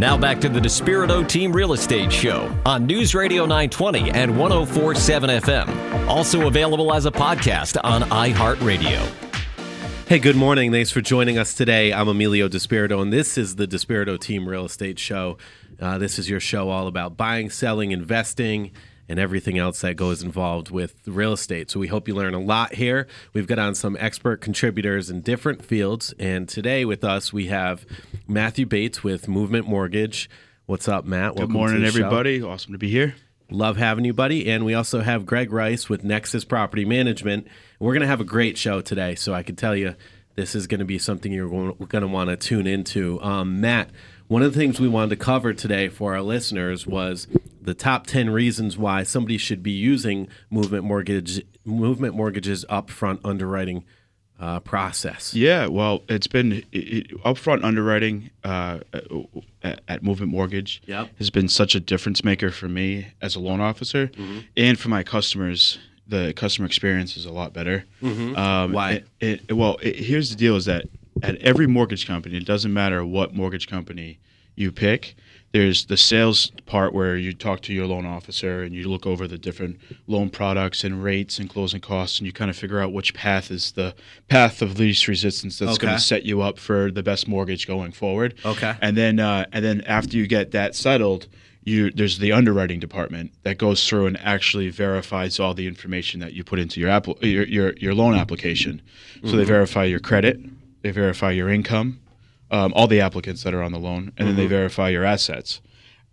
Now back to the Despirito Team Real Estate Show on News Radio 920 and 1047 FM. Also available as a podcast on iHeartRadio. Hey, good morning. Thanks for joining us today. I'm Emilio Despirito, and this is the Despirito Team Real Estate Show. Uh, this is your show all about buying, selling, investing, and everything else that goes involved with real estate. So we hope you learn a lot here. We've got on some expert contributors in different fields, and today with us we have Matthew Bates with Movement Mortgage. What's up, Matt? Good morning, everybody. Show. Awesome to be here. Love having you, buddy. And we also have Greg Rice with Nexus Property Management. We're going to have a great show today, so I can tell you this is going to be something you're going to want to tune into. Um, Matt, one of the things we wanted to cover today for our listeners was the top 10 reasons why somebody should be using movement mortgage movement mortgages upfront underwriting uh, process. Yeah, well, it's been it, upfront underwriting uh, at, at, Movement Mortgage yep. has been such a difference maker for me as a loan officer mm-hmm. and for my customers. The customer experience is a lot better. Mm-hmm. Um, Why? It, it, well, here's the deal: is that at every mortgage company, it doesn't matter what mortgage company you pick, there's the sales part where you talk to your loan officer and you look over the different loan products and rates and closing costs and you kind of figure out which path is the path of least resistance that's okay. going to set you up for the best mortgage going forward. Okay. And then uh, and then after you get that settled, you there's the underwriting department that goes through and actually verifies all the information that you put into your app your your, your loan application. So mm-hmm. they verify your credit, they verify your income, um, all the applicants that are on the loan, and mm-hmm. then they mm-hmm. verify your assets,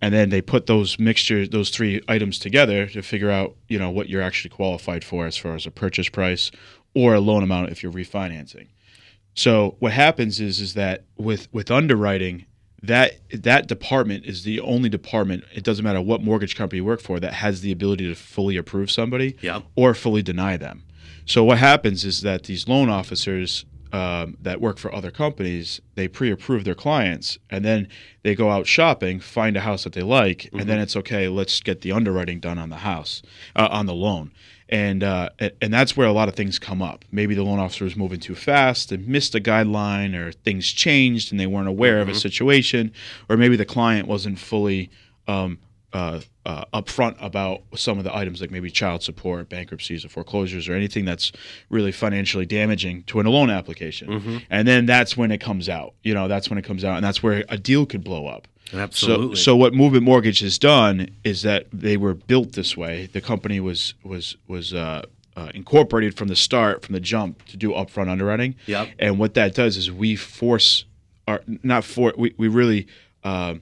and then they put those mixtures, those three items together to figure out, you know, what you're actually qualified for as far as a purchase price or a loan amount if you're refinancing. So what happens is is that with with underwriting, that that department is the only department. It doesn't matter what mortgage company you work for that has the ability to fully approve somebody yep. or fully deny them. So what happens is that these loan officers um, that work for other companies, they pre-approve their clients, and then they go out shopping, find a house that they like, mm-hmm. and then mm-hmm. it's okay. Let's get the underwriting done on the house, uh, on the loan, and uh, and that's where a lot of things come up. Maybe the loan officer was moving too fast and missed a guideline, or things changed and they weren't aware mm-hmm. of a mm-hmm. situation, or maybe the client wasn't fully um, uh, uh, upfront about some of the items like maybe child support, bankruptcies, or foreclosures, or anything that's really financially damaging to a loan application. Mm-hmm. And then that's when it comes out. You know, that's when it comes out, and that's where a deal could blow up. Absolutely. So, so what Movement Mortgage has done is that they were built this way. The company was was was. Uh, uh, incorporated from the start, from the jump, to do upfront underwriting. Yep. And what that does is we force our not for we, we really uh,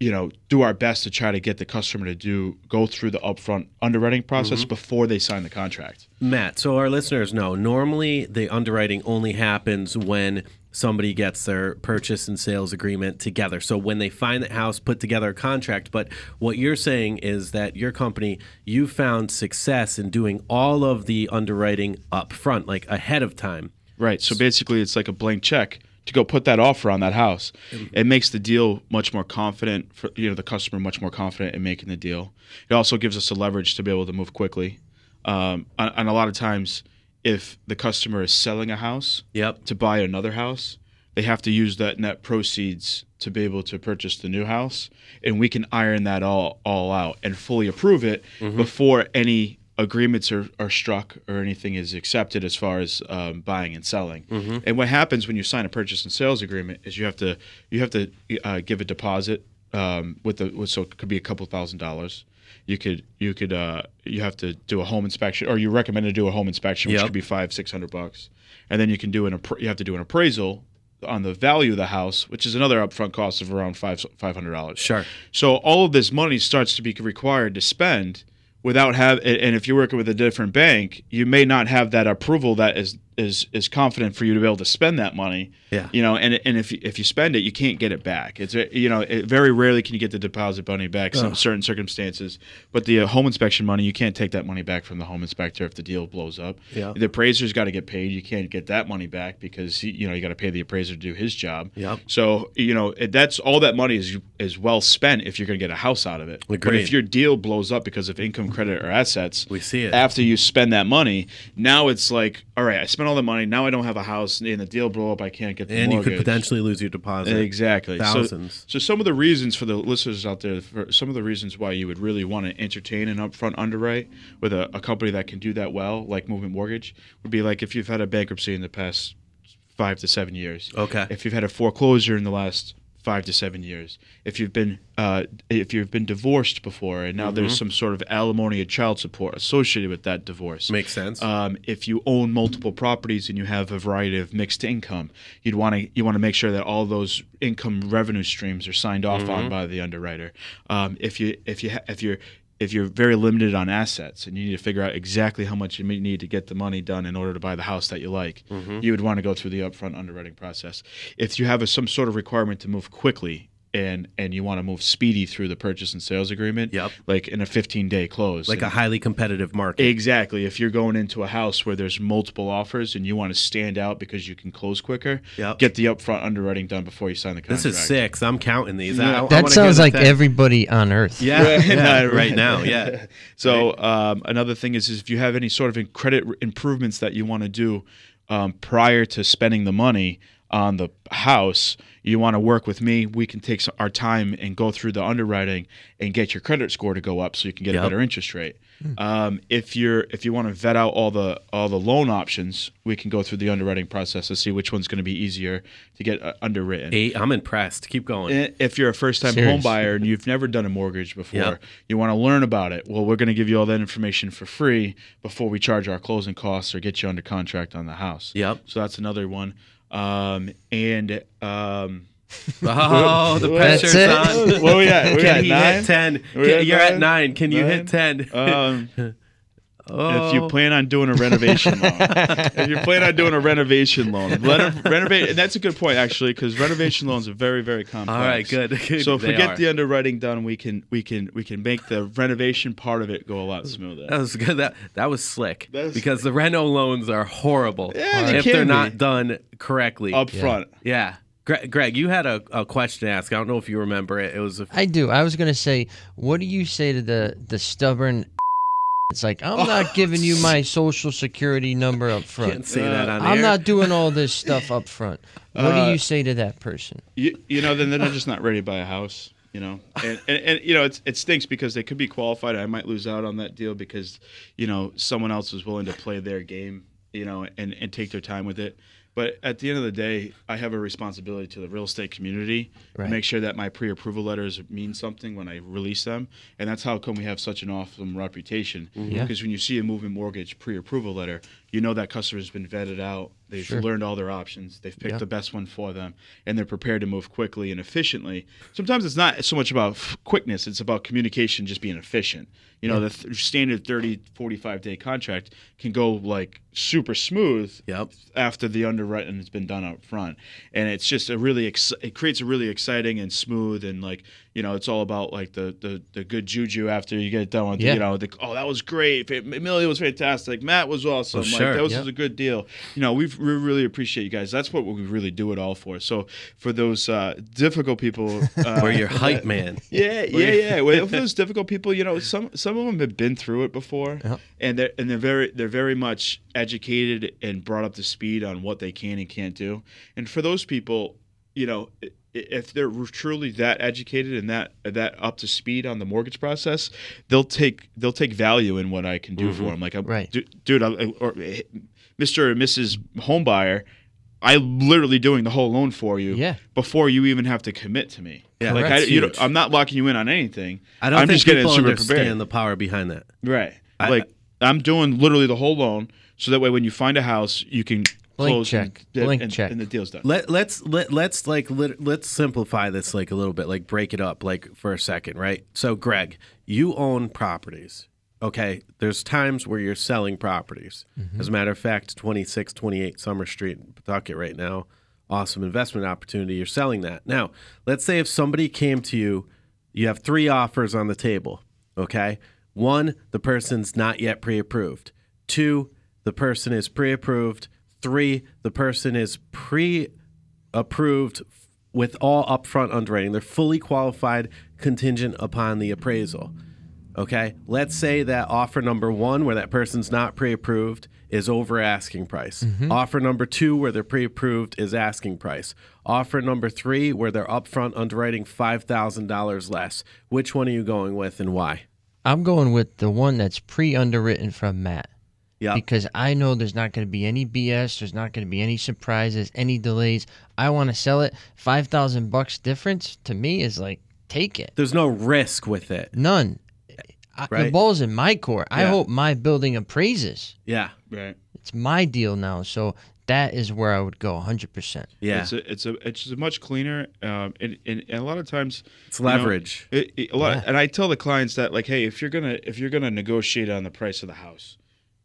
you know do our best to try to get the customer to do go through the upfront underwriting process mm-hmm. before they sign the contract. Matt so our listeners know normally the underwriting only happens when somebody gets their purchase and sales agreement together. So when they find the house put together a contract. But what you're saying is that your company you found success in doing all of the underwriting up front like ahead of time. Right. So basically it's like a blank check to go put that offer on that house. Mm-hmm. It makes the deal much more confident for you know the customer much more confident in making the deal. It also gives us the leverage to be able to move quickly. Um, and a lot of times, if the customer is selling a house yep. to buy another house, they have to use that net proceeds to be able to purchase the new house, and we can iron that all all out and fully approve it mm-hmm. before any agreements are, are struck or anything is accepted as far as um, buying and selling. Mm-hmm. And what happens when you sign a purchase and sales agreement is you have to you have to uh, give a deposit um, with the with, so it could be a couple thousand dollars. You could you could uh, you have to do a home inspection or you recommend to do a home inspection, which yep. could be five six hundred bucks, and then you can do an you have to do an appraisal on the value of the house, which is another upfront cost of around five five hundred dollars. Sure. So all of this money starts to be required to spend without have and if you're working with a different bank you may not have that approval that is is is confident for you to be able to spend that money. Yeah. You know, and and if if you spend it, you can't get it back. It's you know, it, very rarely can you get the deposit money back. Some certain circumstances, but the uh, home inspection money, you can't take that money back from the home inspector if the deal blows up. Yeah. The appraiser's got to get paid. You can't get that money back because he, you know you got to pay the appraiser to do his job. Yeah. So you know that's all that money is is well spent if you're going to get a house out of it. But if your deal blows up because of income credit or assets, We see it. after you spend that money. Now it's like, all right, I spent all the money. Now I don't have a house, and the deal blew up. I can't get the and you could potentially lose your deposit. Exactly. So- Thousands. So, some of the reasons for the listeners out there, for some of the reasons why you would really want to entertain an upfront underwrite with a, a company that can do that well, like Movement Mortgage, would be like if you've had a bankruptcy in the past five to seven years. Okay. If you've had a foreclosure in the last five to seven years. If you've been uh, if you've been divorced before, and now Mm-hmm. there's some sort of alimony or child support associated with that divorce. Makes sense. Um, if you own multiple properties and you have a variety of mixed income, you'd want to you want to make sure that all those income revenue streams are signed off Mm-hmm. on by the underwriter. Um, if you if you ha- if you're if you're very limited on assets and you need to figure out exactly how much you need to get the money done in order to buy the house that you like, Mm-hmm. you would want to go through the upfront underwriting process. If you have a, some sort of requirement to move quickly and and you want to move speedy through the purchase and sales agreement, Yep. like in a 15 day close, like and- a highly competitive market. Exactly. If you're going into a house where there's multiple offers and you want to stand out because you can close quicker, Yep. get the upfront underwriting done before you sign the contract. This is six. I'm counting these. I- I That hear sounds like ten. everybody on earth. Yeah, Right. yeah, right now, yeah. So um, another thing is, is if you have any sort of credit improvements that you want to do um, prior to spending the money on the house, you want to work with me. We can take our time and go through the underwriting and get your credit score to go up so you can get Yep. a better interest rate. Um, if you're if you want to vet out all the all the loan options, we can go through the underwriting process to see which one's going to be easier to get uh, underwritten. Eight. I'm impressed. Keep going. I- If you're a first time home buyer and you've never done a mortgage before, Yeah. you want to learn about it. Well, we're going to give you all that information for free before we charge our closing costs or get you under contract on the house. Yep. So that's another one. Um, and um, Oh, the pressure's on. What we at? We Can at he nine? hit ten? We Can- at you're at nine? nine. Can you Nine? hit ten? um, oh. if you plan on doing a renovation loan, if you plan on doing a renovation loan, reno- renovate, and that's a good point actually, because renovation loans are very, very complex. All right, good. good. So if we get are. the underwriting done, we can we can we can make the renovation part of it go a lot smoother. That was good. That that was slick That was- because the reno loans are horrible Yeah, they if can they're be. not done correctly. Up front. Yeah, Greg, Greg, you had a, a question to ask. I don't know if you remember it. It was a, I do. I was gonna say, what do you say to the the stubborn? It's like I'm Oh. not giving you my social security number up can't front. say that on I'm not doing all this stuff up front. What do Uh, you say to that person? You, you know, then they're just not ready to buy a house. You know, and, and, and you know it's, it stinks because they could be qualified. I might lose out on that deal because you know someone else was willing to play their game. You know, and and take their time with it. But at the end of the day, I have a responsibility to the real estate community Right. to make sure that my pre-approval letters mean something when I release them, and that's how come we have such an awesome reputation. Mm-hmm. Yeah. Because when you see a moving mortgage pre-approval letter, you know that customer's been vetted out. They've Sure. learned all their options. They've picked Yeah. the best one for them, and they're prepared to move quickly and efficiently. Sometimes it's not so much about f- quickness; it's about communication, just being efficient. You know, the th- standard 30, 45 day contract can go like super smooth Yep. after the underwriting has been done up front and it's just a really ex- it creates a really exciting and smooth and like you know it's all about like the the, the good juju after you get done with Yeah. you know the, oh that was great Emilio was fantastic Matt was awesome Oh, like that was Yeah. a good deal you know we've, we really appreciate you guys that's what we really do it all for so for those uh, difficult people uh, Where you're hype man. yeah, yeah, yeah. Well, for those difficult people, you know, some some of them have been through it before, Yeah. and they're and they're very they're very much educated and brought up to speed on what they can and can't do. And for those people, you know, if they're truly that educated and that that up to speed on the mortgage process, they'll take they'll take value in what I can do for mm-hmm. them. Like, I'm, Right. du- dude, I, or Mr. and Mrs. Homebuyer. I'm literally doing the whole loan for you Yeah. before you even have to commit to me. Yeah, like I, you know, I'm not locking you in on anything. I don't I'm think just getting people super understand prepared. the power behind that. Right. I- like I'm doing literally the whole loan, so that way when you find a house, you can Blank close check. and, Blank and, check. and the deal's done. Let let's let let's like lit, let's simplify this like a little bit, like break it up like for a second, right? So Greg, you own properties. Okay, there's times where you're selling properties. Mm-hmm. As a matter of fact, 2628 Summer Street in Pawtucket right now, awesome investment opportunity. You're selling that. Now, let's say if somebody came to you, you have three offers on the table, okay? One, the person's not yet pre-approved. Two, the person is pre-approved. Three, the person is pre approved with all upfront underwriting. They're fully qualified, contingent upon the appraisal. Okay, let's say that offer number one, where that person's not pre-approved, is over asking price. Mm-hmm. Offer number two, where they're pre-approved, is asking price. Offer number three, where they're upfront underwriting five thousand dollars less. Which one are you going with, and why? I'm going with the one that's pre-underwritten from Matt. Yeah, because I know there's not going to be any BS. There's not going to be any surprises, any delays. I want to sell it. Five thousand bucks difference to me is like take it. there's no risk with it. None. I, The ball's in my court. Yeah. I hope my building appraises. Yeah, Right. It's my deal now, so that is where I would go 100%. yeah, It's a, it's a it's just much cleaner, um, and, and, and a lot of times it's you know, leverage. it, it- a lot, Yeah. and I tell the clients that like, hey, if you're gonna if you're gonna negotiate on the price of the house,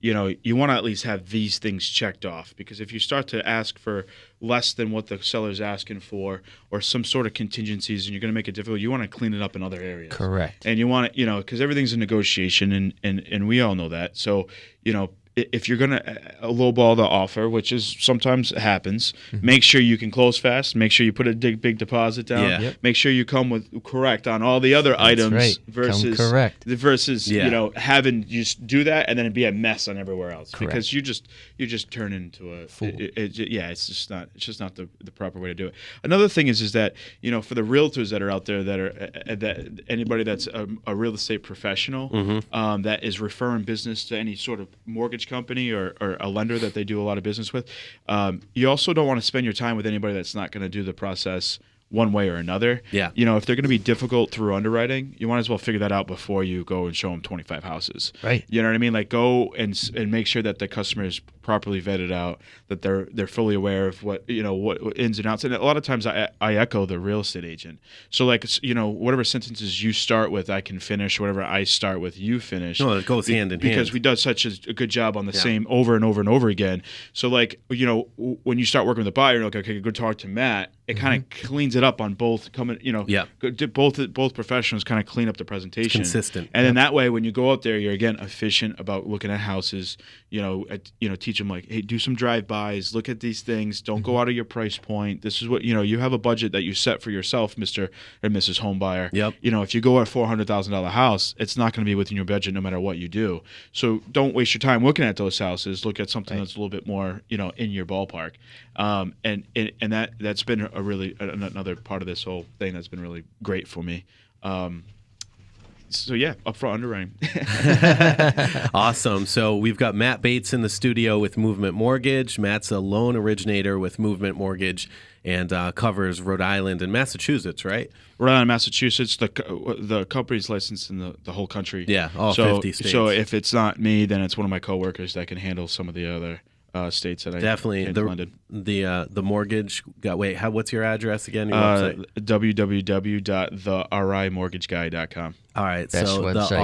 you know, you want to at least have these things checked off because if you start to ask for less than what the seller's asking for or some sort of contingencies, and you're gonna make it difficult, you want to clean it up in other areas. Correct. and you want to you know because everything's a negotiation and, and and we all know that so you know if you're gonna uh, lowball the offer which is sometimes happens make sure you can close fast make sure you put a big big deposit down Yeah. Yep. make sure you come with correct on all the other items right. Come versus correct. versus Yeah. you know having you just do that and then it'd be a mess on everywhere else Correct. because you just you just turn into a Fool. it- it- it- yeah it's just not it's just not the, the proper way to do it another thing is is that you know for the realtors that are out there that are uh, uh, that anybody that's a, a real estate professional Mm-hmm. um, that is referring business to any sort of mortgage company or, or a lender that they do a lot of business with um, you also don't want to spend your time with anybody that's not going to do the process one way or another. Yeah. You know, if they're going to be difficult through underwriting, you might as well figure that out before you go and show them 25 houses. Right. You know what I mean? Like go and and make sure that the customer is properly vetted out, that they're they're fully aware of what you know what, what ins and outs. And a lot of times I I echo the real estate agent. So like you know whatever sentences you start with, I can finish. Whatever I start with, you finish. No, it goes hand in because hand. we do such a, good job on the Yeah. same over and over and over again. So like you know w- when you start working with a buyer, you're like okay, go talk to Matt. It mm-hmm. kind of cleans it up on both coming. You know. Yeah. both both professionals kind of clean up the presentation, consistent. and then that way when you go out there, you're again efficient about looking at houses. You know, at, you know, teach them like, hey, do some drive bys, look at these things. Don't Mm-hmm. go out of your price point. This is what you know. You have a budget that you set for yourself, Mister and Mrs. Homebuyer. Yep. You know, if you go at a four hundred thousand dollar house, it's not going to be within your budget no matter what you do. So don't waste your time looking at those houses. Look at something that's a little bit more, you know, in your ballpark. Um, and, and and that that's been a really another part of this whole thing that's been really great for me. Um, so yeah, upfront underwriting. Awesome. So we've got Matt Bates in the studio with Movement Mortgage. Matt's a loan originator with Movement Mortgage and uh, covers Rhode Island and Massachusetts, right? Rhode Island, Massachusetts. The the company's licensed in the, the whole country. Yeah, all so, 50 states. So if it's not me, then it's one of my coworkers that can handle some of the other uh, states that I Definitely. The implemented. the uh, the mortgage. Got wait. How? What's your address again? Your Uh, website. www.therimortgageguy.com. All right. Best so website. the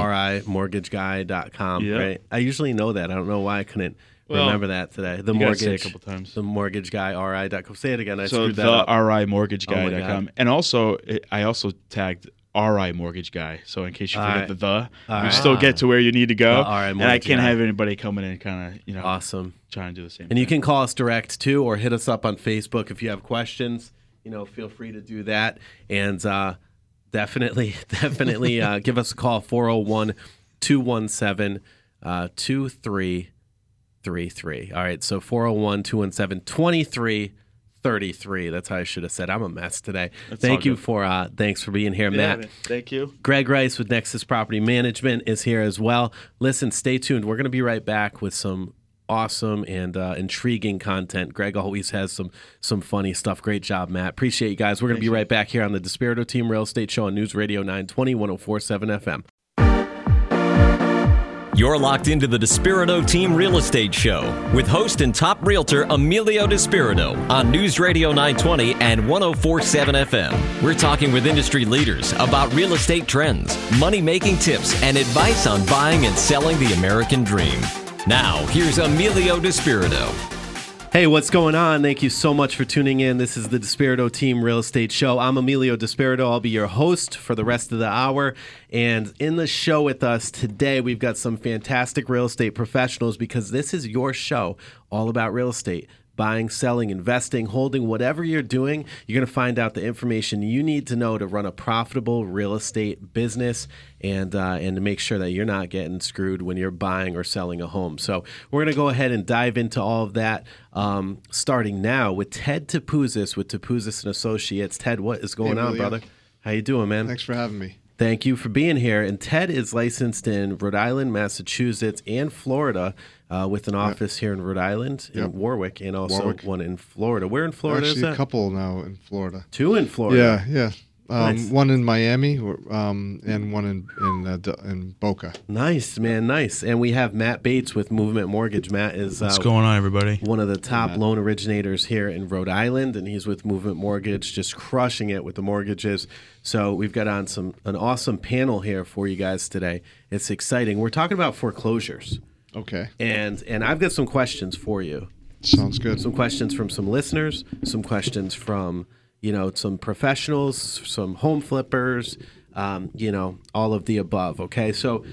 rimortgageguy.com. Yep. Right. I usually know that. I don't know why I couldn't Well, remember that today. The you gotta say it mortgage. a couple times. The mortgage guy. ri.com. Say it again. I so screwed the that up. rimortgageguy.com. and also, I also tagged RI Mortgage Guy. So in case you forget Alright. the the, you Alright. still get to where you need to go. The RI and I can't Guy. have anybody coming in kind of, you know, awesome. trying to do the same And you can call us direct too, or hit us up on Facebook if you have questions. You know, feel free to do that. And uh, definitely, definitely uh, give us a call 401 217 2333. All right. So 401 217 2333. That's how I should have said. I'm a mess today. That's Thank you good. for, uh, thanks for being here, Yeah, Matt. man. Thank you. Greg Rice with Nexus Property Management is here as well. Listen, stay tuned. We're going to be right back with some awesome and uh, intriguing content. Greg always has some some funny stuff. Great job, Matt. Appreciate you guys. We're going to be right back here on the Despirito Team Real Estate Show on News Radio 920 1047 FM. You're locked into the Despirito Team Real Estate Show with host and top realtor Emilio Despirito on News Radio 920 and 1047 FM. We're talking with industry leaders about real estate trends, money making tips, and advice on buying and selling the American dream. Now, here's Emilio Despirito. Hey, what's going on? Thank you so much for tuning in. This is the Despirito Team Real Estate Show. I'm Emilio Despirito. I'll be your host for the rest of the hour. And in the show with us today, we've got some fantastic real estate professionals because this is your show all about real estate. Buying, selling, investing, holding, whatever you're doing, you're going to find out the information you need to know to run a profitable real estate business and uh, and to make sure that you're not getting screwed when you're buying or selling a home. So we're going to go ahead and dive into all of that, um, starting now with Ted Topouzis with Topouzis and Associates. Ted, what is going Hey, on, brother? How you doing, man? Thanks for having me. Thank you for being here. And Ted is licensed in Rhode Island, Massachusetts, and Florida, uh, with an office here in Rhode Island, in Yep. Warwick, and also Warwick. one in Florida. Where in Florida is Actually, that? a couple now in Florida. Two in Florida. Yeah, yeah. Um, Nice. One in Miami, um, and one in in uh, in Boca. Nice, man, nice. And we have Matt Bates with Movement Mortgage. Matt is uh, What's going on, everybody? one of the top loan originators here in Rhode Island, and he's with Movement Mortgage, just crushing it with the mortgages. So we've got on some an awesome panel here for you guys today. It's exciting. We're talking about foreclosures, Okay, and and I've got some questions for you. sounds good. Some questions from some listeners, some questions from you know some professionals, some home flippers, um, you know all of the above. Okay, so.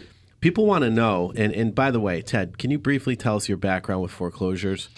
People want to know, and, and by the way, Ted, can you briefly tell us your background with foreclosures?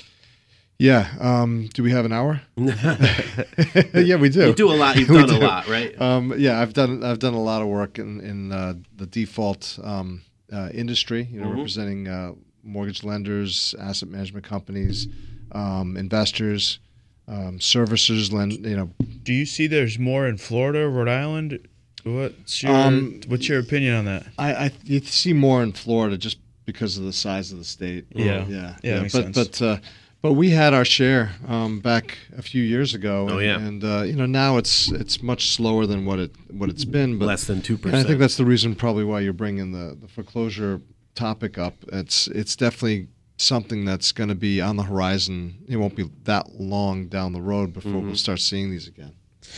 Yeah. Um, do we have an hour? yeah, we do. You do a lot. You've done a lot, right? Um, yeah, I've done I've done a lot of work in in uh, the default um, uh, industry. You know, Mm-hmm. representing uh, mortgage lenders, asset management companies, um, investors, um, servicers. Lend you know, Do you see there's more in Florida, Rhode Island? What's your Um, What's your opinion on that? I, I you see more in Florida just because of the size of the state. Yeah. yeah, Yeah, makes but sense. but uh, but we had our share um, back a few years ago. Oh, and, yeah. and uh, you know now it's it's much slower than what it what it's been. But Less than two and I think that's the reason probably why you're bringing the, the foreclosure topic up. It's it's definitely something that's going to be on the horizon. It won't be that long down the road before Mm-hmm. we'll start seeing these again.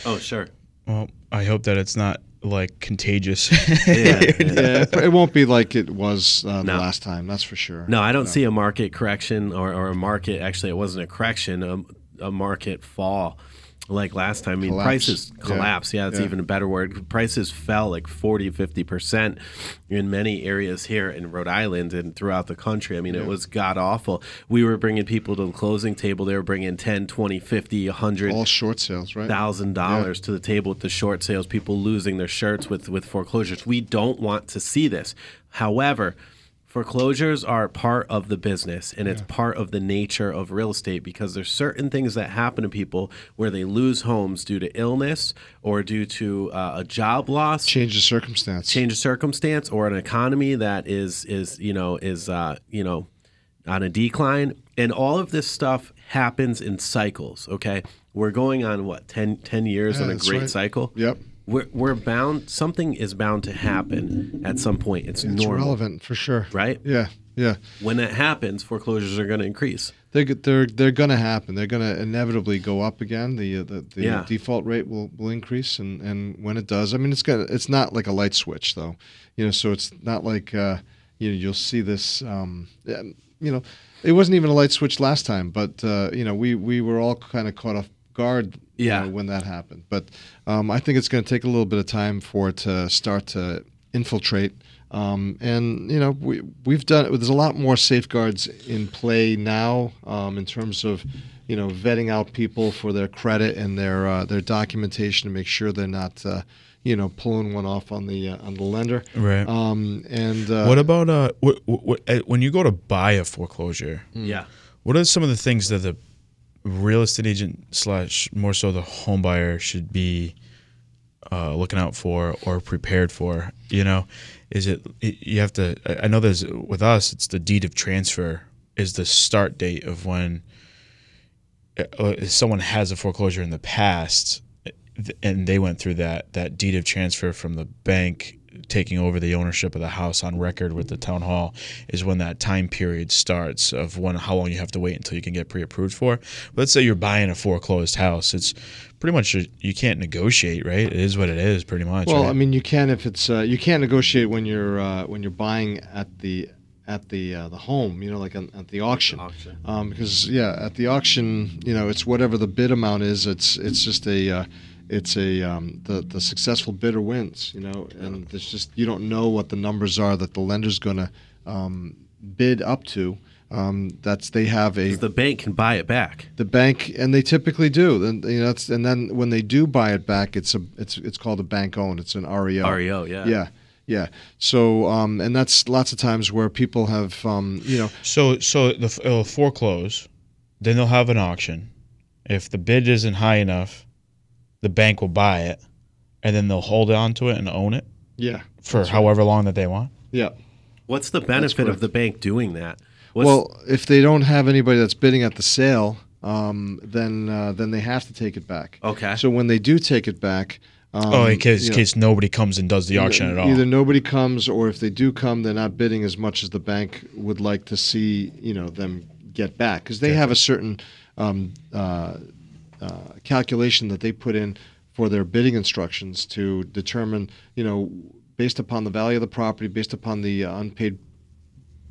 Oh, sure. Well, I hope that it's not like contagious. Yeah. yeah, it, it won't be like it was uh, the last time. That's for sure. No, I don't see a market correction or, or a market. Actually, it wasn't a correction, a, a market fall like last time. I mean, Collapse. prices collapse. Yeah, that's Yeah. even a better word. Prices fell like 40, 50% in many areas here in Rhode Island and throughout the country. I mean, it was god awful. We were bringing people to the closing table. They were bringing 10, 20, 50, 100. All short sales, right? thousand dollars to the table with the short sales, people losing their shirts with with foreclosures. We don't want to see this. However, foreclosures are part of the business and it's part of the nature of real estate because there's certain things that happen to people where they lose homes due to illness or due to uh, a job loss Change of circumstance. change of circumstance or an economy that is is you know is uh, you know on a decline and all of this stuff happens in cycles okay we're going on what 10, 10 years Yeah, on a great right. cycle Yep. We're, we're bound something is bound to happen at some point it's, It's normal relevant for sure. right Yeah. Yeah. when that happens foreclosures are going to increase They're they're they're going to happen. They're going to inevitably go up again. The uh, the, the Yeah. default rate will, will increase, and, and when it does, I mean, it's gonna it's not like a light switch though, you know. So it's not like uh, you know you'll see this. Um, you know, it wasn't even a light switch last time, but uh, you know we we were all kind of caught off guard. You Yeah. know, when that happened, but um, I think it's going to take a little bit of time for it to start to infiltrate. Um, and you know we we've done there's a lot more safeguards in play now um, in terms of you know vetting out people for their credit and their uh, their documentation to make sure they're not uh, you know pulling one off on the uh, on the lender. Right. Um, and uh, what about uh, what, what, uh, when you go to buy a foreclosure? yeah What are some of the things that the real estate agent slash more so the home buyer should be uh, looking out for or prepared for? You know, is it you have to? I know there's with us, it's the deed of transfer is the start date of when uh, if someone has a foreclosure in the past and they went through that that deed of transfer from the bank taking over the ownership of the house on record with the town hall is when that time period starts of when how long you have to wait until you can get pre-approved for let's say you're buying a foreclosed house it's pretty much you can't negotiate right it is what it is pretty much Well, right? I mean, you can if it's uh, you can't negotiate when you're uh, when you're buying at the at the uh, the home, you know, like on, at the auction. auction. Um, because yeah, at the auction, you know, it's whatever the bid amount is. It's it's just a uh, it's a um, the the successful bidder wins. You know, and it's just you don't know what the numbers are that the lender's going to um, bid up to Um, that's they have a the bank can buy it back. the bank, and they typically do. Then you know, it's, and then when they do buy it back, it's a it's it's called a bank owned. It's an REO. REO, yeah. Yeah, yeah. So, um, and that's lots of times where people have, um, you know, So so the it'll foreclose, then they'll have an auction. If the bid isn't high enough, the bank will buy it, and then they'll hold on to it and own it yeah, for however long that they want. yeah. What's the benefit of correct. the bank doing that? What's, well, if they don't have anybody that's bidding at the sale, um, then uh, then they have to take it back. Okay. So when they do take it back, um, oh, in case, you in know, case nobody comes and does the auction either, at all. Either nobody comes, or if they do come, they're not bidding as much as the bank would like to see. You know them get back because they have a certain um, uh, uh, calculation that they put in for their bidding instructions to determine. You know, based upon the value of the property, based upon the uh, unpaid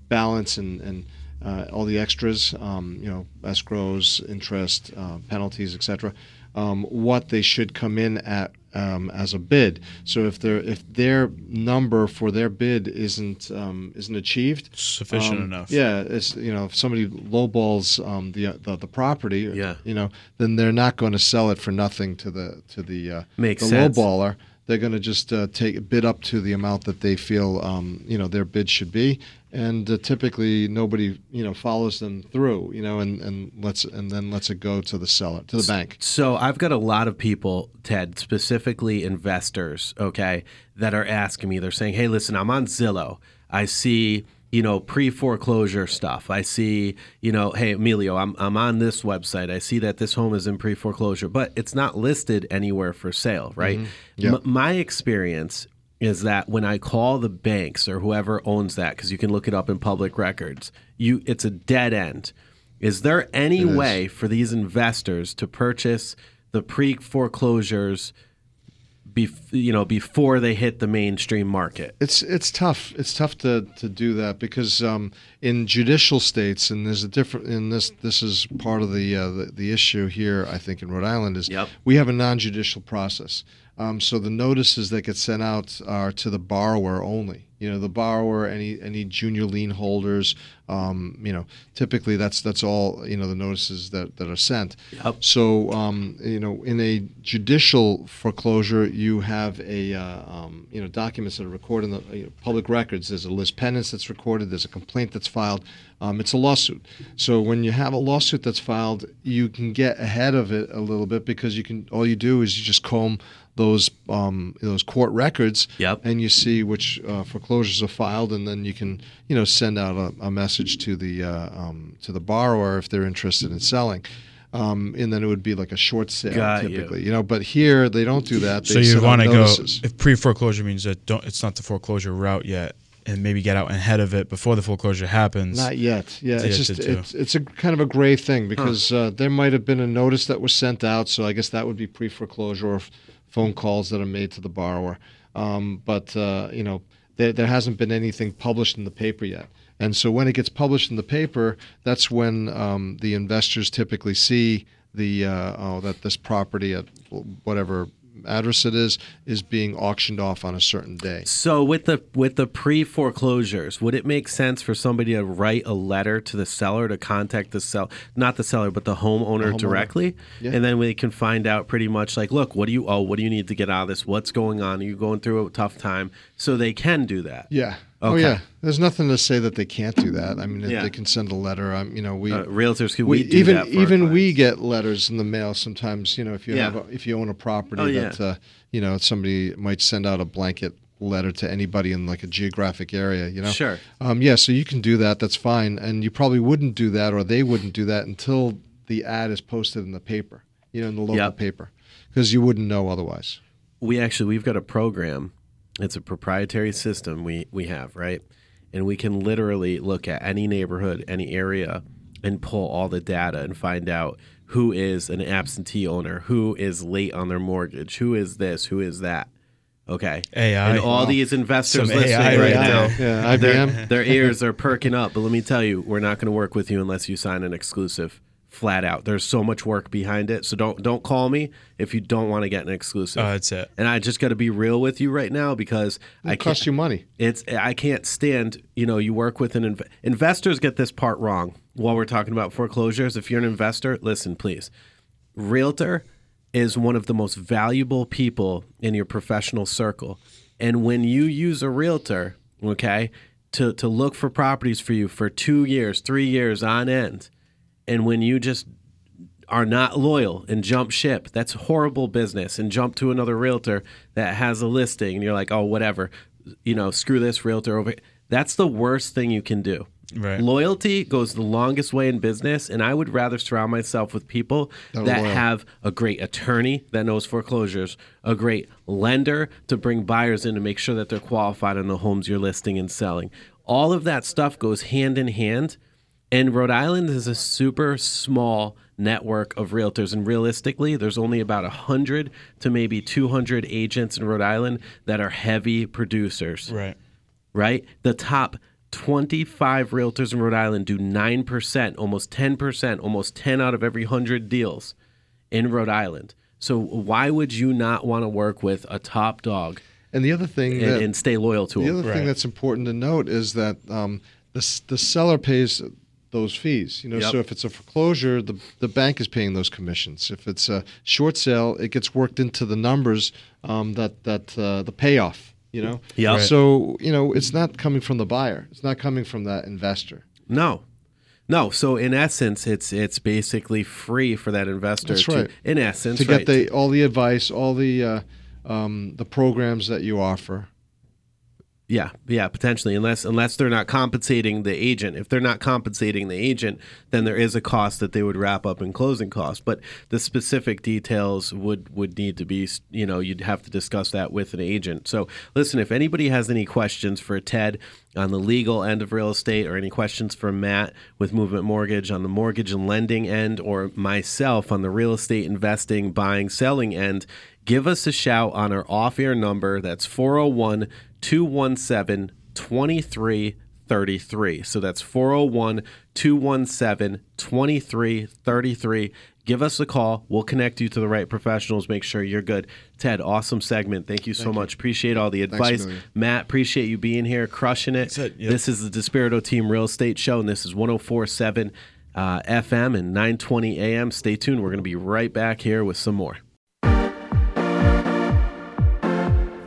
balance and and uh, all the extras, um, you know, escrows, interest, uh, penalties, etc. Um, what they should come in at um, as a bid. So if their if their number for their bid isn't um, isn't achieved, Sufficient um, enough. Yeah, it's you know if somebody lowballs um, the, the the property, Yeah. you know, then they're not going to sell it for nothing to the to the uh, Makes the sense. lowballer. They're going to just uh, take bid up to the amount that they feel um, you know their bid should be, and uh, typically nobody you know follows them through, you know, and, and lets and then lets it go to the seller to the bank. So I've got a lot of people, Ted, specifically investors, okay, that are asking me. They're saying, "Hey, listen, I'm on Zillow. I see, you know, pre-foreclosure stuff. I see, you know, hey, Emilio, I'm I'm on this website. I see that this home is in pre-foreclosure, but it's not listed anywhere for sale, right? Mm-hmm. Yeah. M- my experience is that when I call the banks or whoever owns that, because you can look it up in public records, you it's a dead end. Is there any way for these investors to purchase the pre-foreclosures, bef- you know, before they hit the mainstream market? It's it's tough. It's tough to, to do that because um, in judicial states, and there's a different. In this, this is part of the, uh, the the issue here. I think in Rhode Island is Yep. we have a non-judicial process. Um, so the notices that get sent out are to the borrower only. You know, the borrower, any any junior lien holders. Um, you know, typically that's that's all. You know, the notices that, that are sent. Yep. So, um, you know, in a judicial foreclosure, you have a uh, um, you know documents that are recorded in the you know, public records. There's a lis pendens that's recorded. There's a complaint that's filed. Um, it's a lawsuit. So when you have a lawsuit that's filed, you can get ahead of it a little bit because you can. All you do is you just comb those um, those court records, Yep. and you see which uh, foreclosures are filed, and then you can you know send out a, a message to the uh, um, to the borrower if they're interested in selling. Um, and then it would be like a short sale Got typically, you. know. But here they don't do that. They so you want to go if pre foreclosure means that don't it's not the foreclosure route yet, and maybe get out ahead of it before the foreclosure happens. Not yet. Yeah, Yeah, it's just it's it's a kind of a gray thing because uh, there might have been a notice that was sent out, so I guess that would be pre foreclosure or f- phone calls that are made to the borrower. Um, but uh, you know, there there hasn't been anything published in the paper yet. And so when it gets published in the paper, that's when um, the investors typically see the uh, oh that this property at whatever address it is is being auctioned off on a certain day. So with the with the pre foreclosures, would it make sense for somebody to write a letter to the seller to contact the sell not the seller but the homeowner, homeowner. directly, Yeah. and then we can find out pretty much like, look, what do you owe? What do you need to get out of this? What's going on? Are you going through a tough time? So they can do that. Yeah. Oh yeah. There's nothing to say that they can't do that. I mean, if Yeah. they can send a letter. Um, you know, we Uh, realtors, can we, we, do even that even we get letters in the mail sometimes. You know, if you Yeah. have a, if you own a property Oh, yeah. uh, you know somebody might send out a blanket letter to anybody in like a geographic area. You know. Sure. Um, yeah. So you can do that. That's fine. And you probably wouldn't do that, or they wouldn't do that until the ad is posted in the paper. You know, in the local Yep. paper, because you wouldn't know otherwise. we actually we've got a program it's a proprietary system we we have right and we can literally look at any neighborhood any area and pull all the data and find out who is an absentee owner who is late on their mortgage who is this who is that okay AI. and all Wow. these investors Some listening AI right right now there. Yeah. their, IBM. their ears are perking up but let me tell you we're not going to work with you unless you sign an exclusive flat out. There's so much work behind it. So don't don't call me if you don't want to get an exclusive. Uh, that's it. and I just got to be real with you right now because I It can't, costs you money. it's I can't stand. You know, you work with an inv- investors get this part wrong. While we're talking about foreclosures, if you're an investor, listen, please. Realtor is one of the most valuable people in your professional circle, and when you use a realtor, okay, to to look for properties for you for two years, three years on end, and when you just are not loyal and jump ship. That's horrible business and jump to another realtor that has a listing and you're like, oh, whatever, you know, screw this realtor over. That's the worst thing you can do. Right. Loyalty goes the longest way in business, and I would rather surround myself with people That are that loyal. have a great attorney that knows foreclosures, a great lender to bring buyers in to make sure that they're qualified on the homes you're listing and selling. All of that stuff goes hand in hand. And Rhode Island is a super small network of realtors. And realistically, there's only about 100 to maybe 200 agents in Rhode Island that are heavy producers Right. right? The top 25 realtors in Rhode Island do 9%, almost 10%, almost 10 out of every 100 deals in Rhode Island. So why would you not want to work with a top dog And the other thing and, that and stay loyal to the him? other Right. thing that's important to note is that um, the the seller pays those fees. You know, Yep. so if it's a foreclosure, the the bank is paying those commissions. If it's a short sale, it gets worked into the numbers um, that that uh, the payoff. You know, Yep. Right. So you know, it's not coming from the buyer. It's not coming from that investor. No. No, so in essence, it's it's basically free for that investor. That's to, right. In essence, to right. get the all the advice, all the uh, um, the programs that you offer. Yeah, yeah, potentially. Unless unless they're not compensating the agent. If they're not compensating the agent, then there is a cost that they would wrap up in closing costs. But the specific details would would need to be, you know, you'd have to discuss that with an agent. So listen, if anybody has any questions for Ted on the legal end of real estate, or any questions for Matt with Movement Mortgage on the mortgage and lending end, or myself on the real estate investing, buying, selling end, give us a shout on our off air number. That's 401 217 2333. So that's 401 217 2333. Give us a call. We'll connect you to the right professionals. Make sure you're good. Ted, awesome segment. Thank you so much. Appreciate all the advice. Emilio. Matt, appreciate you being here, crushing it. It, yep. This is the Despirito Team Real Estate Show, and this is 1047 uh, FM and 920 AM. Stay tuned. We're going to be right back here with some more.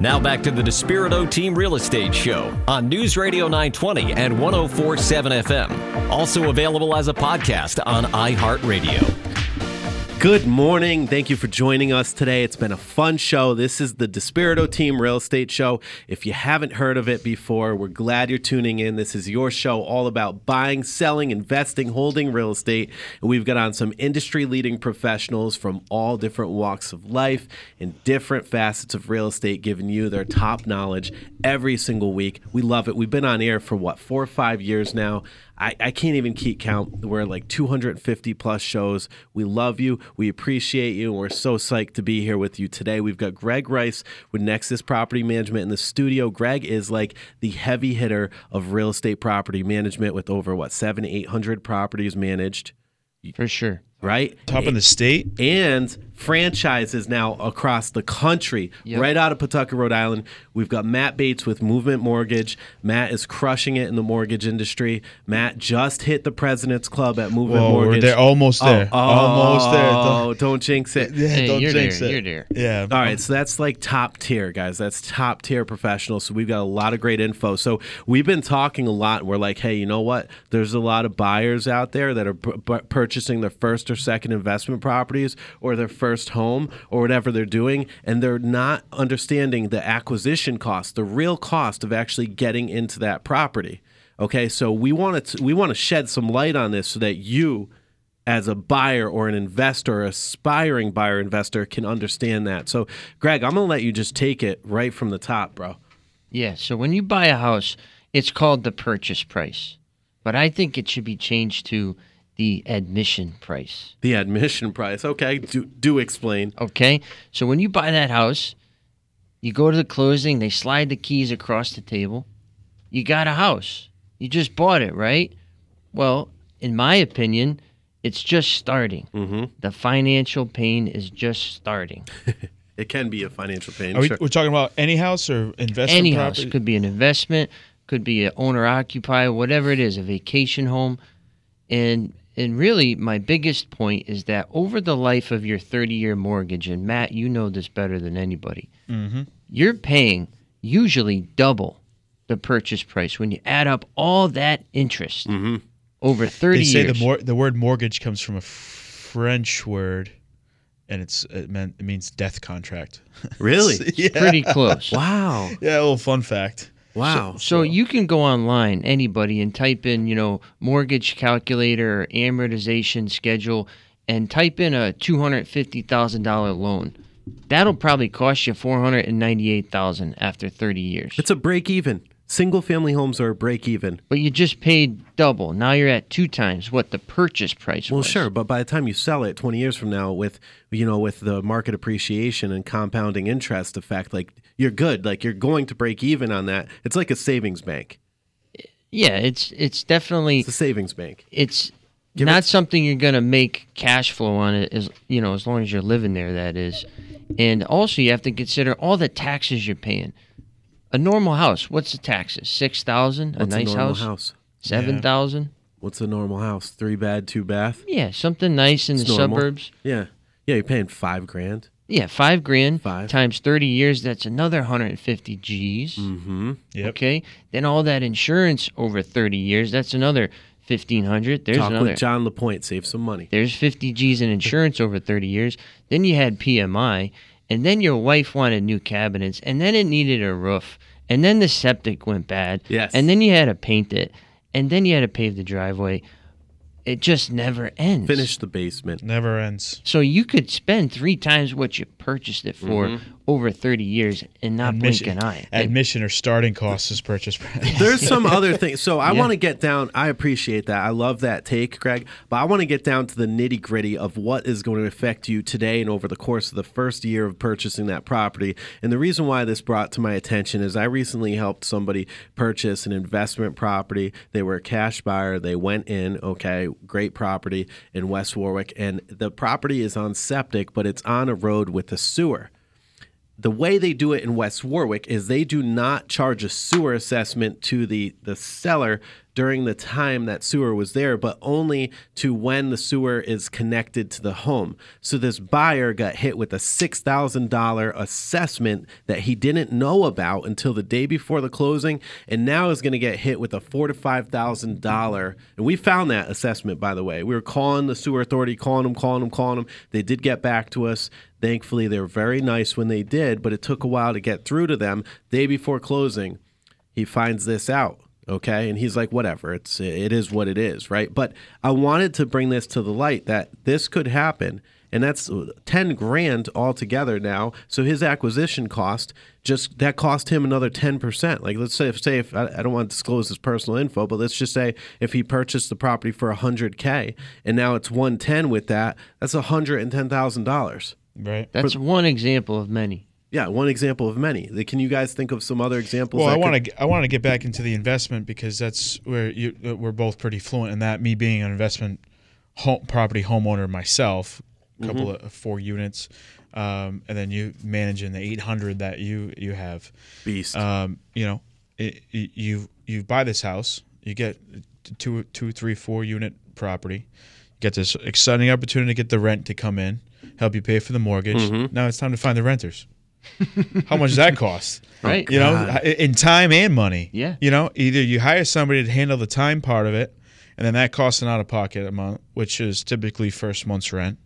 Now back to the Despirito Team Real Estate Show on News Radio 920 and 1047 FM. Also available as a podcast on iHeartRadio. Good morning. Thank you for joining us today. It's been a fun show. This is the Despirito Team Real Estate Show. If you haven't heard of it before, we're glad you're tuning in. This is your show all about buying, selling, investing, holding real estate. And we've got on some industry leading professionals from all different walks of life and different facets of real estate, giving you their top knowledge every single week. We love it. We've been on air for what, four or five years now. I, I can't even keep count. We're like 250 plus shows. We love you. We appreciate you. And we're so psyched to be here with you today. We've got Greg Rice with Nexus Property Management in the studio. Greg is like the heavy hitter of real estate property management with over what, seven, 800 properties managed, for sure. right? Top in the state. and franchises now across the country, Yep. right out of Pawtucket, Rhode Island. We've got Matt Bates with Movement Mortgage. Matt is crushing it in the mortgage industry. Matt just hit the President's Club at Movement Whoa, Mortgage. They're almost there, Oh, almost there. Oh, Don't, don't jinx it. yeah, Hey, don't you're jinx there. it. You're there. Yeah. All right, so that's like top tier, guys. That's top tier professionals. So we've got a lot of great info. So we've been talking a lot. We're like, hey, you know what? There's a lot of buyers out there that are p- p- purchasing their first or second investment properties or their first home or whatever they're doing, and they're not understanding the acquisition cost, the real cost of actually getting into that property. Okay, so we want to we want to shed some light on this so that you as a buyer or an investor, aspiring buyer investor, can understand that. So, Greg, I'm to let you just take it right from the top, bro. Yeah. So when you buy a house, it's called the purchase price, but I think it should be changed to the admission price. The admission price. Okay, do, do explain. Okay. So when you buy that house, you go to the closing, they slide the keys across the table. You got a house. You just bought it, right? Well, in my opinion, it's just starting. Mm-hmm. The financial pain is just starting. It can be a financial pain. Are we, sure. we're talking about any house or investment Any property? house could be an investment, could be an owner occupied, whatever it is, a vacation home, and and really my biggest point is that over the life of your 30 year mortgage, and Matt, you know this better than anybody, Mhm. you're paying usually double the purchase price when you add up all that interest Mhm. over 30 They say years. the mor- the word mortgage comes from a French word, and it's it, meant, it means death contract. Really? yeah. Pretty close. Wow. Yeah, a little fun fact. Wow. So you can go online, anybody, and type in, you know, mortgage calculator amortization schedule, and type in a two hundred fifty thousand dollar loan. That'll probably cost you four hundred and ninety eight thousand after thirty years. it's a break even. Single family homes are a break even. but you just paid double. Now you're at two times what the purchase price was. Well, was. sure, but by the time you sell it 20 years from now with you know with the market appreciation and compounding interest effect like you're good. Like you're going to break even on that. It's like a savings bank. Yeah, it's it's definitely It's a savings bank. it's Give not it- something you're gonna make cash flow on it as you know as long as you're living there that is and also you have to consider all the taxes you're paying a normal house what's the taxes 6000 a nice a normal house, house? 7000 What's a normal house? Three bed, two bath. yeah something nice in It's the normal. suburbs Yeah, yeah. You're paying five grand. yeah five grand Five. times 30 years that's another 150 g's Mm-hmm. Yep. okay then all that insurance over 30 years that's another 1500 there's Talk another with John Lapointe. Save some money. There's 50 G's in insurance over 30 years. Then you had PMI, and then your wife wanted new cabinets, and then it needed a roof, and then the septic went bad. Yes. And then you had to paint it, and then you had to pave the driveway. It just never ends. Finish the basement. Never ends. So you could spend three times what you purchased it for Mm-hmm. over 30 years and not blink Admission, an eye. admission or starting cost is purchase price. There's some other things. So I Yeah. want to get down. I appreciate that. I love that take, Greg. But I want to get down to the nitty gritty of what is going to affect you today and over the course of the first year of purchasing that property. And the reason why this brought to my attention is I recently helped somebody purchase an investment property. They were a cash buyer. They went in. Okay, great property in West Warwick, and the property is on septic, but it's on a road with a sewer. The way they do it in West Warwick is they do not charge a sewer assessment to the the seller during the time that sewer was there, but only to when the sewer is connected to the home. So this buyer got hit with a six thousand dollar assessment that he didn't know about until the day before the closing, and now is going to get hit with a four to five thousand dollar. And we found that assessment, by the way. We were calling the sewer authority, calling them, calling them, calling them. They did get back to us. Thankfully, they were very nice when they did, but it took a while to get through to them. Day before closing, he finds this out. Okay, and he's like, whatever, it's it is what it is, right? But I wanted to bring this to the light that this could happen, and that's ten grand altogether now. So his acquisition cost just that cost him another ten percent. Like let's say if say if I, I don't want to disclose his personal info, but let's just say if he purchased the property for hundred k and now it's one ten with that, that's hundred and ten thousand dollars. right. That's one example of many. Yeah, one example of many. Can you guys think of some other examples? Well, I want to I want to get back into the investment because that's where you we're both pretty fluent in that. Me being an investment home, property homeowner myself, a couple Mm-hmm. of four units, um, and then you managing the 800 that you you have. beast. Um, you know, it- you you buy this house, you get two two three four unit property, get this exciting opportunity to get the rent to come in, help you pay for the mortgage. Mm-hmm. Now it's time to find the renters. How much does that cost? Right. You know, God. in time and money. Yeah. You know, either you hire somebody to handle the time part of it, and then that costs an out of pocket amount, which is typically first month's rent.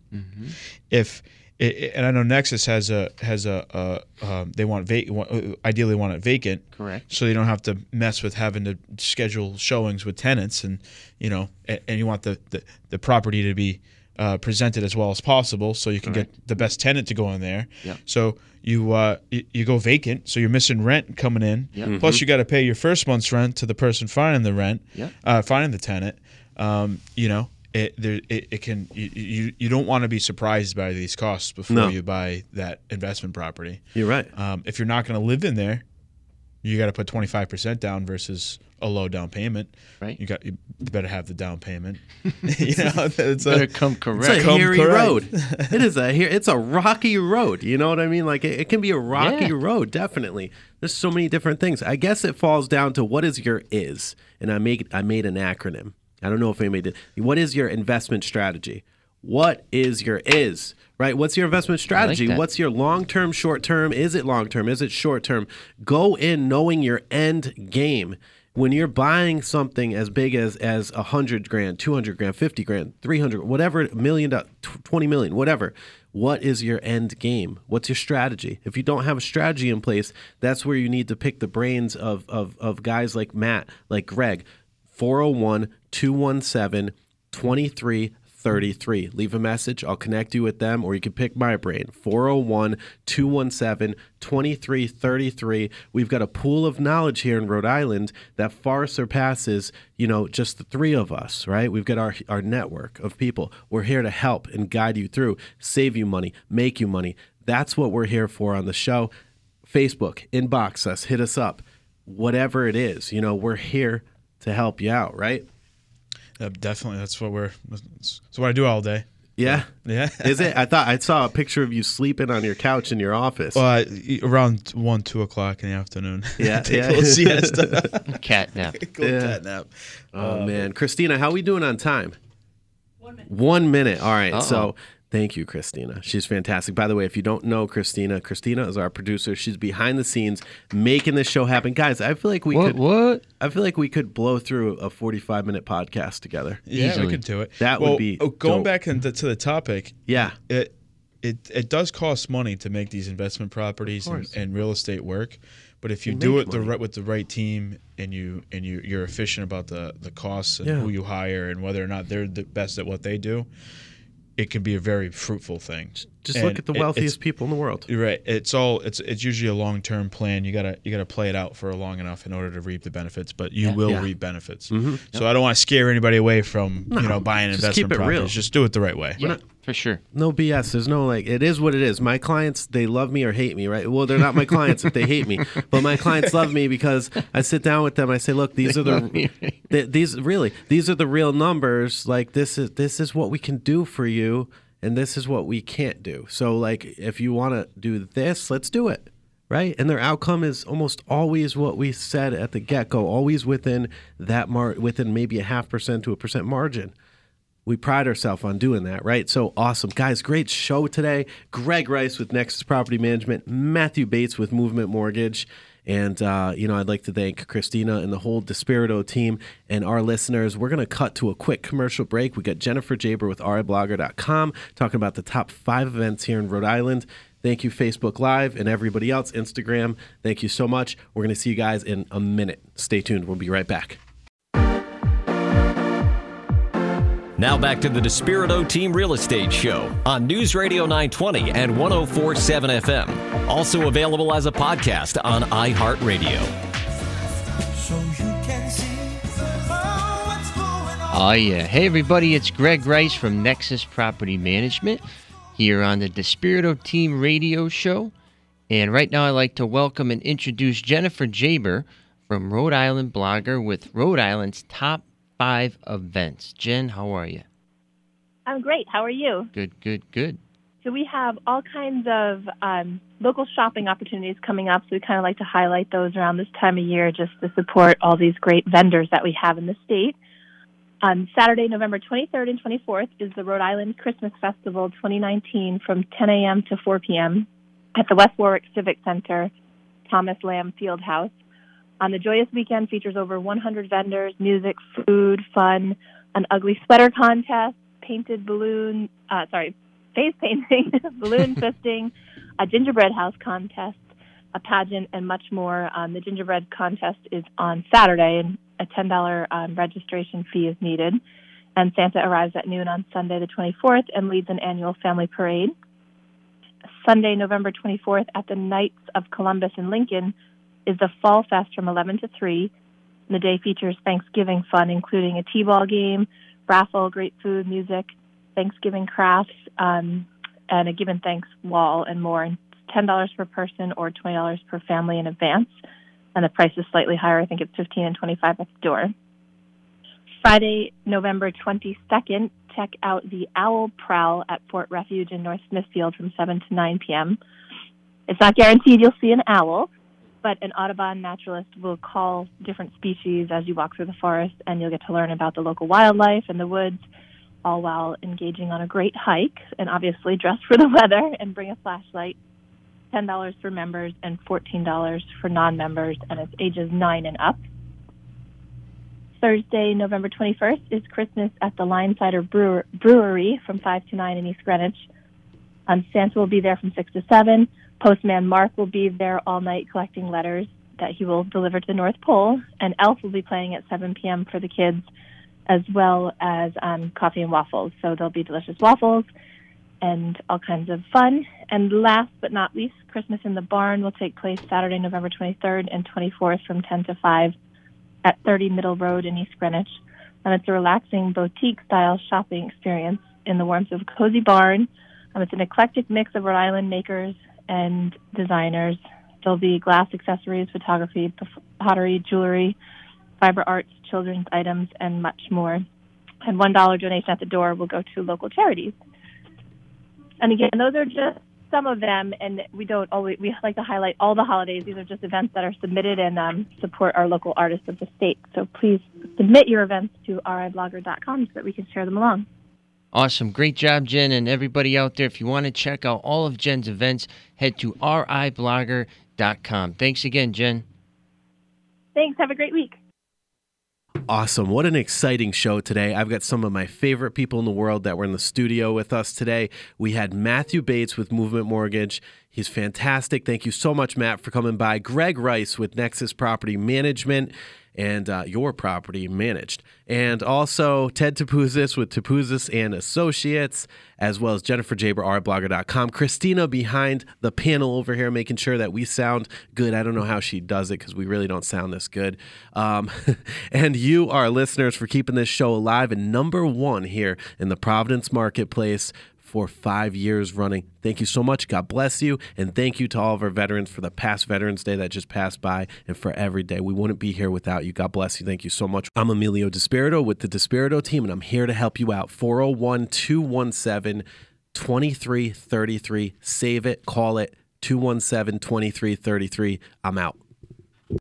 If i- i- and I know Nexus has a has a, a um, they want- ideally want it vacant, Correct. so you don't have to mess with having to schedule showings with tenants, and you know, and, and you want the, the the property to be uh, presented as well as possible, so you can get the best tenant to go in there. Yep. So you uh, you, you go vacant, so you're missing rent coming in. Yep. Plus, you got to pay your first month's rent to the person finding the rent, Yep. uh, finding the tenant. Um, you know, it there it, it can you, you you don't want to be surprised by these costs before No. you buy that investment property. You're right. Um, if you're not going to live in there, you got to put 25% down versus a low down payment. Right. You got you better have the down payment. you know, it's Better a, come It's a Come hairy correct. road. it is a here. It's a rocky road. You know what I mean? Like it, it can be a rocky Yeah. road. Definitely. There's so many different things. I guess it falls down to what is your is, and I make I made an acronym. I don't know if anybody did. What is your investment strategy? What is your is? Right? What's your investment strategy? that. What's your long term, short term? Is it long term? Is it short term? Go in knowing your end game when you're buying something as big as as a hundred grand, two hundred grand, fifty grand, three hundred, whatever, million, twenty million, whatever. What is your end game? What's your strategy? If you don't have a strategy in place, that's where you need to pick the brains of of, of guys like Matt, like Greg. 401 217 2333. Leave a message. I'll connect you with them, or you can pick my brain. 401 217 2333. We've got a pool of knowledge here in Rhode Island that far surpasses, you know, just the three of us, right? We've got our, our network of people. We're here to help and guide you through, save you money, make you money. That's what we're here for on the show. Facebook, inbox us, hit us up, whatever it is. You know, we're here to help you out, right? Uh, definitely that's what we're that's what I do all day. Yeah. Yeah. Is it? I thought I saw a picture of you sleeping on your couch in your office. Well, I, around one, two o'clock in the afternoon. Yeah, take yeah. a little siesta. Cat nap. Yeah. cat nap. oh man, Christina, how are we doing on time? One minute. One minute. All right. So Uh-oh. Thank you, Christina. She's fantastic. By the way, if you don't know Christina, Christina is our producer. She's behind the scenes making this show happen. Guys, I feel like we What? could. What? I feel like we could blow through a forty-five minute podcast together. Yeah, Easily. we could do it. That would be oh, going dope. back into, to the topic. Yeah. It it it does cost money to make these investment properties and, and real estate work, but if you You do make it the right with the right team and you and you you're efficient about the the costs and Yeah. who you hire and whether or not they're the best at what they do, it can be a very fruitful thing. Just And look at the wealthiest people in the world. You're right. It's all it's it's usually a long term plan. You gotta you gotta play it out for long enough in order to reap the benefits, but you will Yeah. reap benefits. Mhm. So I don't want to scare anybody away from you know buying just investment keep it real. properties. Just do it the right way. Yeah, for sure. No BS. There's no like. It is what it is. My clients, they love me or hate me, right? Well, they're not my clients if they hate me, but my clients love me because I sit down with them. I say, look, these are the, th- these really, these are the real numbers. Like this is this is what we can do for you, and this is what we can't do. So like, if you want to do this, let's do it. Right, and their outcome is almost always what we said at the get go, always within that mar, within maybe a half percent to a percent margin we pride ourselves on doing that, right? So awesome. Guys, great show today. Greg Rice with Nexus Property Management, Matthew Bates with Movement Mortgage. And, uh, you know, I'd like to thank Christina and the whole Despirito team and our listeners. We're going to cut to a quick commercial break. We got Jennifer Geaber with riblogger.com talking about the top five events here in Rhode Island. Thank you, Facebook Live, and everybody else, Instagram. Thank you so much. We're going to see you guys in a minute. Stay tuned. We'll be right back. Now back to the Despirito Team Real Estate Show on News Radio 920 and 1047 FM. Also available as a podcast on iHeartRadio. so you can see oh, what's going on. Oh, yeah. Hey, everybody, it's Greg Rice from Nexus Property Management here on the Despirito Team Radio Show. And right now, I'd like to welcome and introduce Jennifer Geaber from Rhode Island Blogger with Rhode Island's top five events. Jen, how are you? I'm great. How are you? Good, good, good. So we have all kinds of um, local shopping opportunities coming up. So we kind of like to highlight those around this time of year just to support all these great vendors that we have in the state. On Saturday, November 23rd and 24th is the Rhode Island Christmas Festival 2019 from 10 a.m. to 4 p.m. at the West Warwick Civic Center, Thomas Lamb Field House. On the joyous weekend features over 100 vendors, music, food, fun, an ugly sweater contest, painted balloon, uh, sorry, face painting, balloon fisting, a gingerbread house contest, a pageant, and much more. Um, the gingerbread contest is on Saturday, and a $10 um, registration fee is needed. And Santa arrives at noon on Sunday, the 24th, and leads an annual family parade. Sunday, November 24th, at the Knights of Columbus in Lincoln, is the Fall Fest from 11 to 3. The day features Thanksgiving fun, including a T-ball game, raffle, great food, music, Thanksgiving crafts, um, and a Give and Thanks wall and more. And $10 per person or $20 per family in advance. and the price is slightly higher. I think it's 15 and 25 at the door. Friday, November 22nd, check out the Owl Prowl at Fort Refuge in North Smithfield from 7 to 9 p.m. It's not guaranteed you'll see an owl, but an Audubon naturalist will call different species as you walk through the forest, and you'll get to learn about the local wildlife and the woods, all while engaging on a great hike, and obviously dress for the weather and bring a flashlight. $10 for members and $14 for non members, and it's ages 9 and up. Thursday, November 21st, is Christmas at the Linesider Brewer- Brewery from 5 to 9 in East Greenwich. Um, Santa will be there from 6 to 7. Postman Mark will be there all night collecting letters that he will deliver to the North Pole. And Elf will be playing at 7 p.m. for the kids, as well as um, coffee and waffles. So there'll be delicious waffles and all kinds of fun. And last but not least, Christmas in the Barn will take place Saturday, November 23rd and 24th from 10 to 5 at 30 Middle Road in East Greenwich. And it's a relaxing boutique style shopping experience in the warmth of a cozy barn. Um, it's an eclectic mix of Rhode Island makers and designers. There'll be glass accessories, photography, pottery, jewelry, fiber arts, children's items, and much more. And $1 donation at the door will go to local charities. And again, those are just some of them, and we don't always, we like to highlight all the holidays. These are just events that are submitted and um, support our local artists of the state. So please submit your events to riblogger.com so that we can share them along. Awesome. Great job, Jen. And everybody out there, if you want to check out all of Jen's events, head to riblogger.com. Thanks again, Jen. Thanks. Have a great week. Awesome. What an exciting show today. I've got some of my favorite people in the world that were in the studio with us today. We had Matthew Bates with Movement Mortgage. He's fantastic. Thank you so much, Matt, for coming by. Greg Rice with Nexus Property Management and uh, your property managed. And also Ted Topouzis with Topouzis and Associates, as well as Jennifer Geaber, rblogger.com. Christina behind the panel over here, making sure that we sound good. I don't know how she does it because we really don't sound this good. Um, and you, our listeners, for keeping this show alive and number one here in the Providence marketplace for five years running. Thank you so much. God bless you. And thank you to all of our veterans for the past Veterans Day that just passed by and for every day. We wouldn't be here without you. God bless you. Thank you so much. I'm Emilio Despirito with the Despirito team, and I'm here to help you out. 401 217 2333. Save it, call it 217 2333. I'm out.